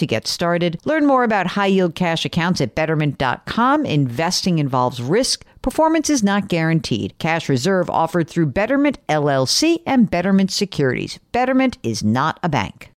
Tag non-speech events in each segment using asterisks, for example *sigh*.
to get started. Learn more about high yield cash accounts at betterment.com. Investing involves risk. Performance is not guaranteed. Cash reserve offered through Betterment LLC and Betterment Securities. Betterment is not a bank.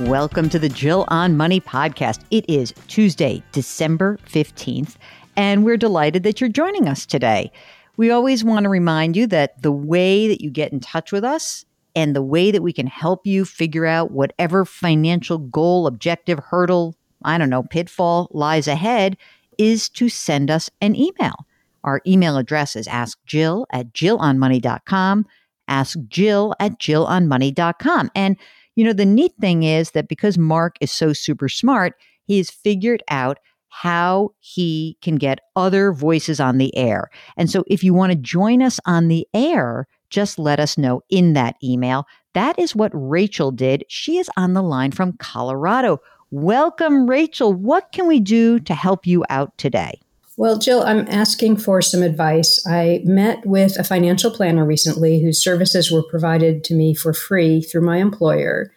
Welcome to the Jill on Money podcast. It is Tuesday, December 15th, and we're delighted that you're joining us today. We always want to remind you that the way that you get in touch with us and the way that we can help you figure out whatever financial goal, objective, hurdle, I don't know, pitfall lies ahead is to send us an email. Our email address is askjill at jillonmoney.com, askjill at jillonmoney.com. And, you know, the neat thing is that because Mark is so super smart, he has figured out how he can get other voices on the air. And so if you want to join us on the air, just let us know in that email. That is what Rachel did. She is on the line from Colorado. Welcome, Rachel. What can we do to help you out today? Well, Jill, I'm asking for some advice. I met with a financial planner recently whose services were provided to me for free through my employer.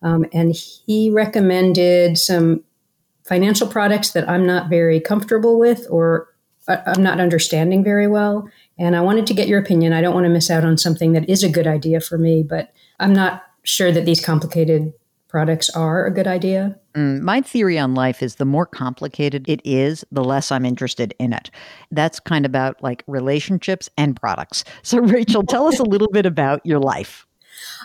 Um, and he recommended some financial products that I'm not very comfortable with or uh, I'm not understanding very well. And I wanted to get your opinion. I don't want to miss out on something that is a good idea for me, but I'm not sure that these complicated products are a good idea. Mm, my theory on life is the more complicated it is, the less I'm interested in it. That's kind of about like relationships and products. *laughs* So, Rachel, tell us a little bit about your life.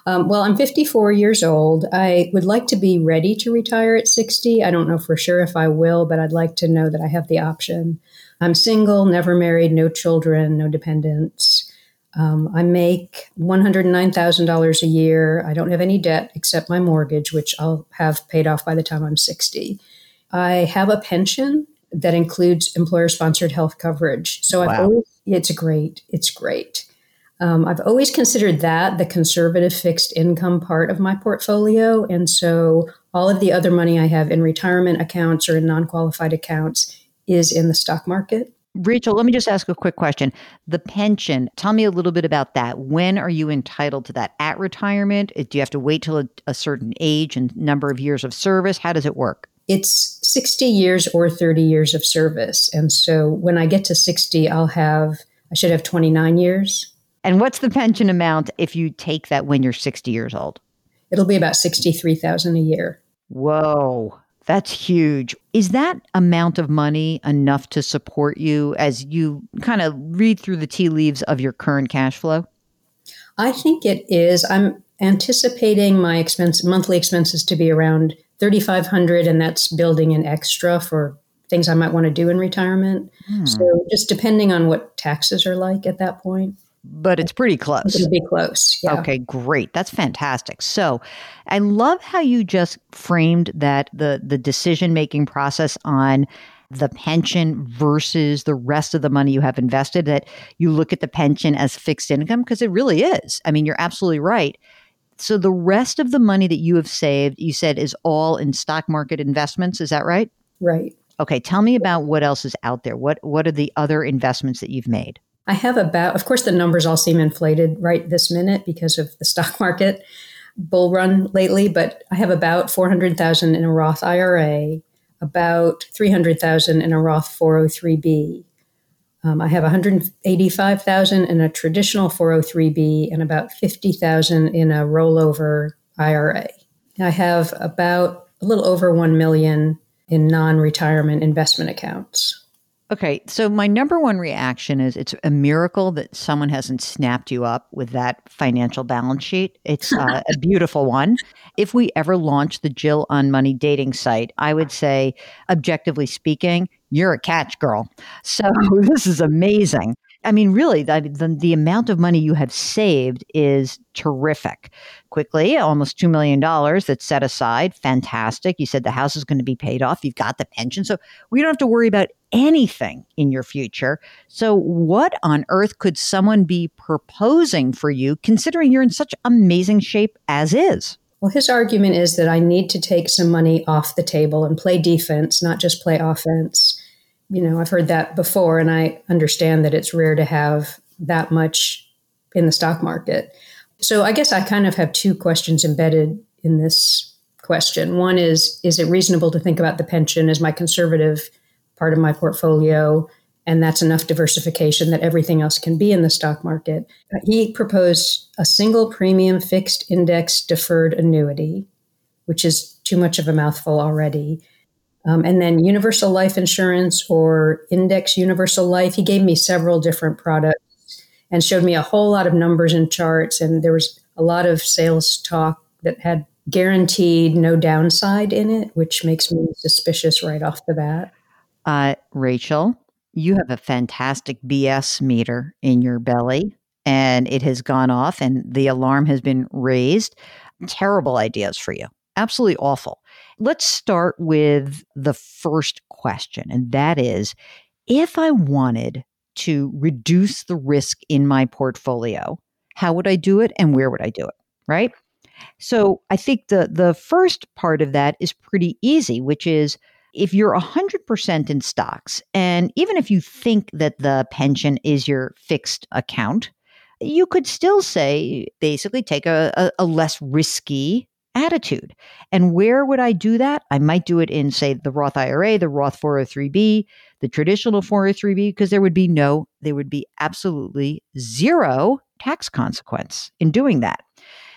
Um, well, I'm 54 years old. I would like to be ready to retire at 60. I don't know for sure if I will, but I'd like to know that I have the option. I'm single, never married, no children, no dependents. Um, I make $109,000 a year. I don't have any debt except my mortgage, which I'll have paid off by the time I'm 60. I have a pension that includes employer sponsored health coverage. So wow. I've always, it's great. It's great. Um, I've always considered that the conservative fixed income part of my portfolio. And so all of the other money I have in retirement accounts or in non qualified accounts is in the stock market. Rachel, let me just ask a quick question. The pension, tell me a little bit about that. When are you entitled to that? At retirement? Do you have to wait till a, a certain age and number of years of service? How does it work? It's 60 years or 30 years of service. And so when I get to 60, I'll have, I should have 29 years. And what's the pension amount if you take that when you're 60 years old? It'll be about 63,000 a year. Whoa. That's huge. Is that amount of money enough to support you as you kind of read through the tea leaves of your current cash flow? I think it is. I'm anticipating my expense monthly expenses to be around 3500 and that's building an extra for things I might want to do in retirement. Hmm. So just depending on what taxes are like at that point but it's pretty close. It'll be close. Yeah. Okay, great. That's fantastic. So, I love how you just framed that the the decision making process on the pension versus the rest of the money you have invested that you look at the pension as fixed income because it really is. I mean, you're absolutely right. So the rest of the money that you have saved, you said is all in stock market investments, is that right? Right. Okay, tell me about what else is out there. What what are the other investments that you've made? I have about, of course, the numbers all seem inflated right this minute because of the stock *laughs* market bull run lately, but I have about 400,000 in a Roth IRA, about 300,000 in a Roth 403B. Um, I have 185,000 in a traditional 403B and about 50,000 in a rollover IRA. I have about a little over 1 million in non-retirement investment accounts. Okay, so my number one reaction is it's a miracle that someone hasn't snapped you up with that financial balance sheet. It's uh, *laughs* a beautiful one. If we ever launch the Jill on Money dating site, I would say, objectively speaking, you're a catch girl. So *laughs* this is amazing. I mean, really, the, the, the, amount of money you have saved is terrific. Quickly, almost $2 million that's set aside. Fantastic. You said the house is going to be paid off. You've got the pension. So we don't have to worry about anything in your future. So, what on earth could someone be proposing for you, considering you're in such amazing shape as is? Well, his argument is that I need to take some money off the table and play defense, not just play offense you know, I've heard that before, and I understand that it's rare to have that much in the stock market. So I guess I kind of have two questions embedded in this question. One is Is it reasonable to think about the pension as my conservative part of my portfolio? And that's enough diversification that everything else can be in the stock market. He proposed a single premium fixed index deferred annuity, which is too much of a mouthful already. Um, and then universal life insurance or index universal life. He gave me several different products and showed me a whole lot of numbers and charts. And there was a lot of sales talk that had guaranteed no downside in it, which makes me suspicious right off the bat. Uh, Rachel, you have a fantastic BS meter in your belly, and it has gone off, and the alarm has been raised. Terrible ideas for you. Absolutely awful. Let's start with the first question, and that is if I wanted to reduce the risk in my portfolio, how would I do it and where would I do it? Right? So I think the the first part of that is pretty easy, which is if you're 100% in stocks, and even if you think that the pension is your fixed account, you could still say basically take a, a, a less risky attitude. And where would I do that? I might do it in, say, the Roth IRA, the Roth 403b, the traditional 403b, because there would be no, there would be absolutely zero tax consequence in doing that.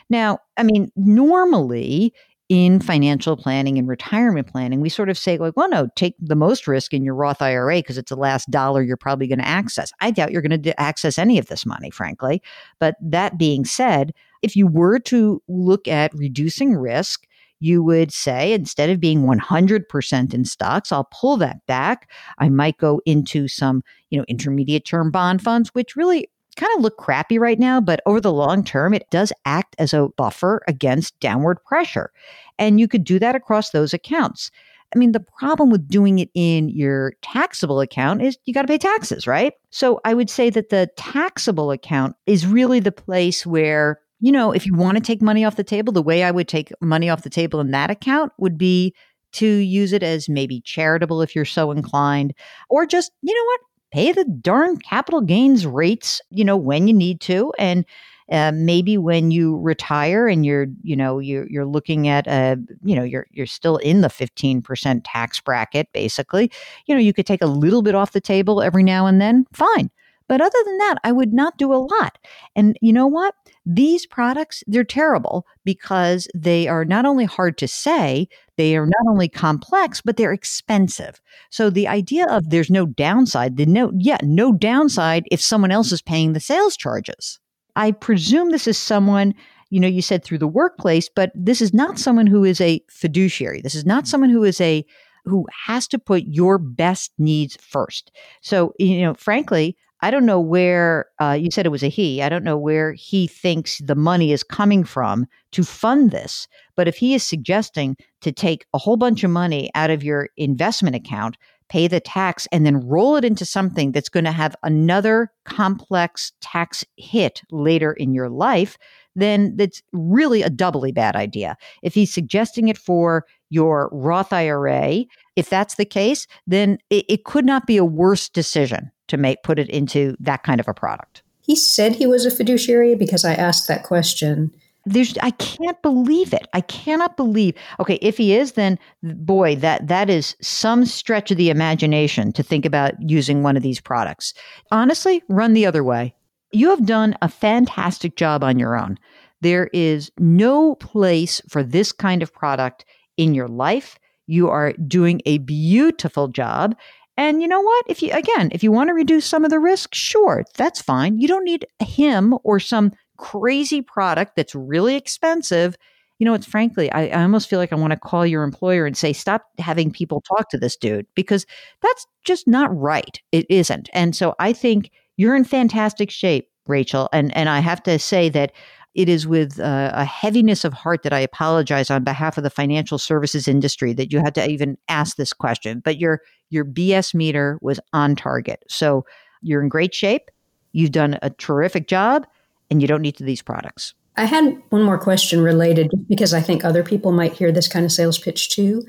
Now, I mean, normally in financial planning and retirement planning, we sort of say, like, well, no, take the most risk in your Roth IRA because it's the last dollar you're probably going to access. I doubt you're going to access any of this money, frankly. But that being said, if you were to look at reducing risk, you would say instead of being 100% in stocks i'll pull that back. I might go into some you know intermediate term bond funds which really kind of look crappy right now but over the long term it does act as a buffer against downward pressure. And you could do that across those accounts. I mean, the problem with doing it in your taxable account is you got to pay taxes, right? So I would say that the taxable account is really the place where you know, if you want to take money off the table, the way I would take money off the table in that account would be to use it as maybe charitable if you're so inclined, or just, you know what, pay the darn capital gains rates, you know, when you need to. And uh, maybe when you retire and you're, you know, you're, you're looking at, a, you know, you're, you're still in the 15% tax bracket, basically, you know, you could take a little bit off the table every now and then, fine. But other than that, I would not do a lot. And you know what? These products, they're terrible because they are not only hard to say, they are not only complex, but they're expensive. So the idea of there's no downside, the no, yeah, no downside if someone else is paying the sales charges. I presume this is someone you know, you said through the workplace, but this is not someone who is a fiduciary. This is not someone who is a who has to put your best needs first. So, you know, frankly, I don't know where uh, you said it was a he. I don't know where he thinks the money is coming from to fund this. But if he is suggesting to take a whole bunch of money out of your investment account, pay the tax, and then roll it into something that's going to have another complex tax hit later in your life, then that's really a doubly bad idea. If he's suggesting it for your Roth IRA, if that's the case, then it, it could not be a worse decision to make put it into that kind of a product. He said he was a fiduciary because I asked that question. There's I can't believe it. I cannot believe. Okay, if he is then boy, that that is some stretch of the imagination to think about using one of these products. Honestly, run the other way. You have done a fantastic job on your own. There is no place for this kind of product in your life. You are doing a beautiful job And you know what? If you, again, if you want to reduce some of the risk, sure, that's fine. You don't need him or some crazy product that's really expensive. You know, it's frankly, I, I almost feel like I want to call your employer and say, stop having people talk to this dude because that's just not right. It isn't. And so I think you're in fantastic shape, Rachel. And, and I have to say that it is with a heaviness of heart that I apologize on behalf of the financial services industry that you had to even ask this question. But your your BS meter was on target, so you're in great shape. You've done a terrific job, and you don't need these products. I had one more question related because I think other people might hear this kind of sales pitch too.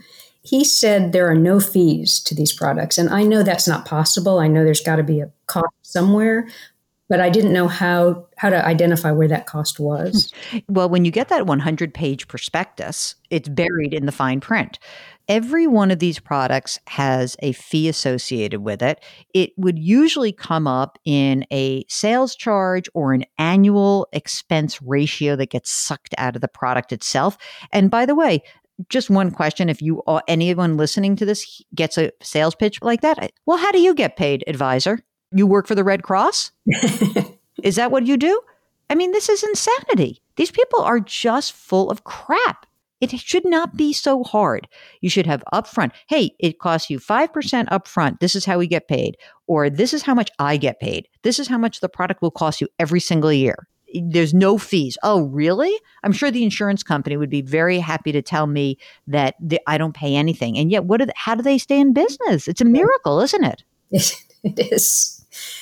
He said there are no fees to these products. And I know that's not possible. I know there's got to be a cost somewhere, but I didn't know how how to identify where that cost was. Hmm. Well, when you get that 100 page prospectus, it's buried in the fine print. Every one of these products has a fee associated with it. It would usually come up in a sales charge or an annual expense ratio that gets sucked out of the product itself. And by the way, just one question if you uh, anyone listening to this gets a sales pitch like that well how do you get paid advisor you work for the Red Cross? *laughs* is that what you do? I mean, this is insanity. These people are just full of crap. It should not be so hard. You should have upfront. Hey, it costs you 5% upfront. This is how we get paid. Or this is how much I get paid. This is how much the product will cost you every single year. There's no fees. Oh, really? I'm sure the insurance company would be very happy to tell me that I don't pay anything. And yet, what? They, how do they stay in business? It's a miracle, isn't it? *laughs* it is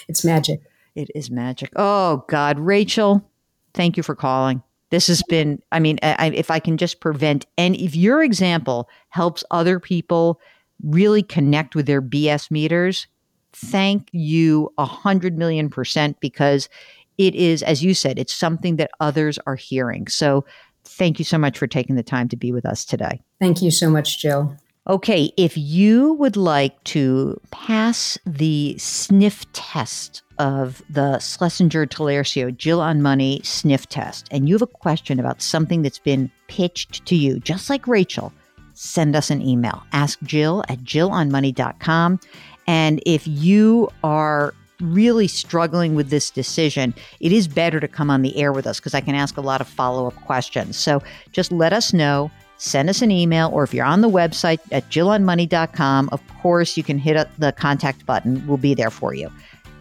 it's magic. It is magic. Oh God, Rachel, thank you for calling. This has been. I mean, I, if I can just prevent, and if your example helps other people really connect with their BS meters, thank you a hundred million percent because it is, as you said, it's something that others are hearing. So, thank you so much for taking the time to be with us today. Thank you so much, Jill. Okay, if you would like to pass the sniff test of the Schlesinger Taliarsio Jill on Money sniff test, and you have a question about something that's been pitched to you, just like Rachel, send us an email. Ask Jill at jillonmoney.com. And if you are really struggling with this decision, it is better to come on the air with us because I can ask a lot of follow up questions. So just let us know send us an email, or if you're on the website at jillonmoney.com, of course, you can hit the contact button. We'll be there for you.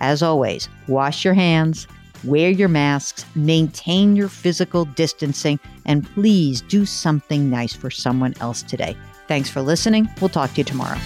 As always, wash your hands, wear your masks, maintain your physical distancing, and please do something nice for someone else today. Thanks for listening. We'll talk to you tomorrow.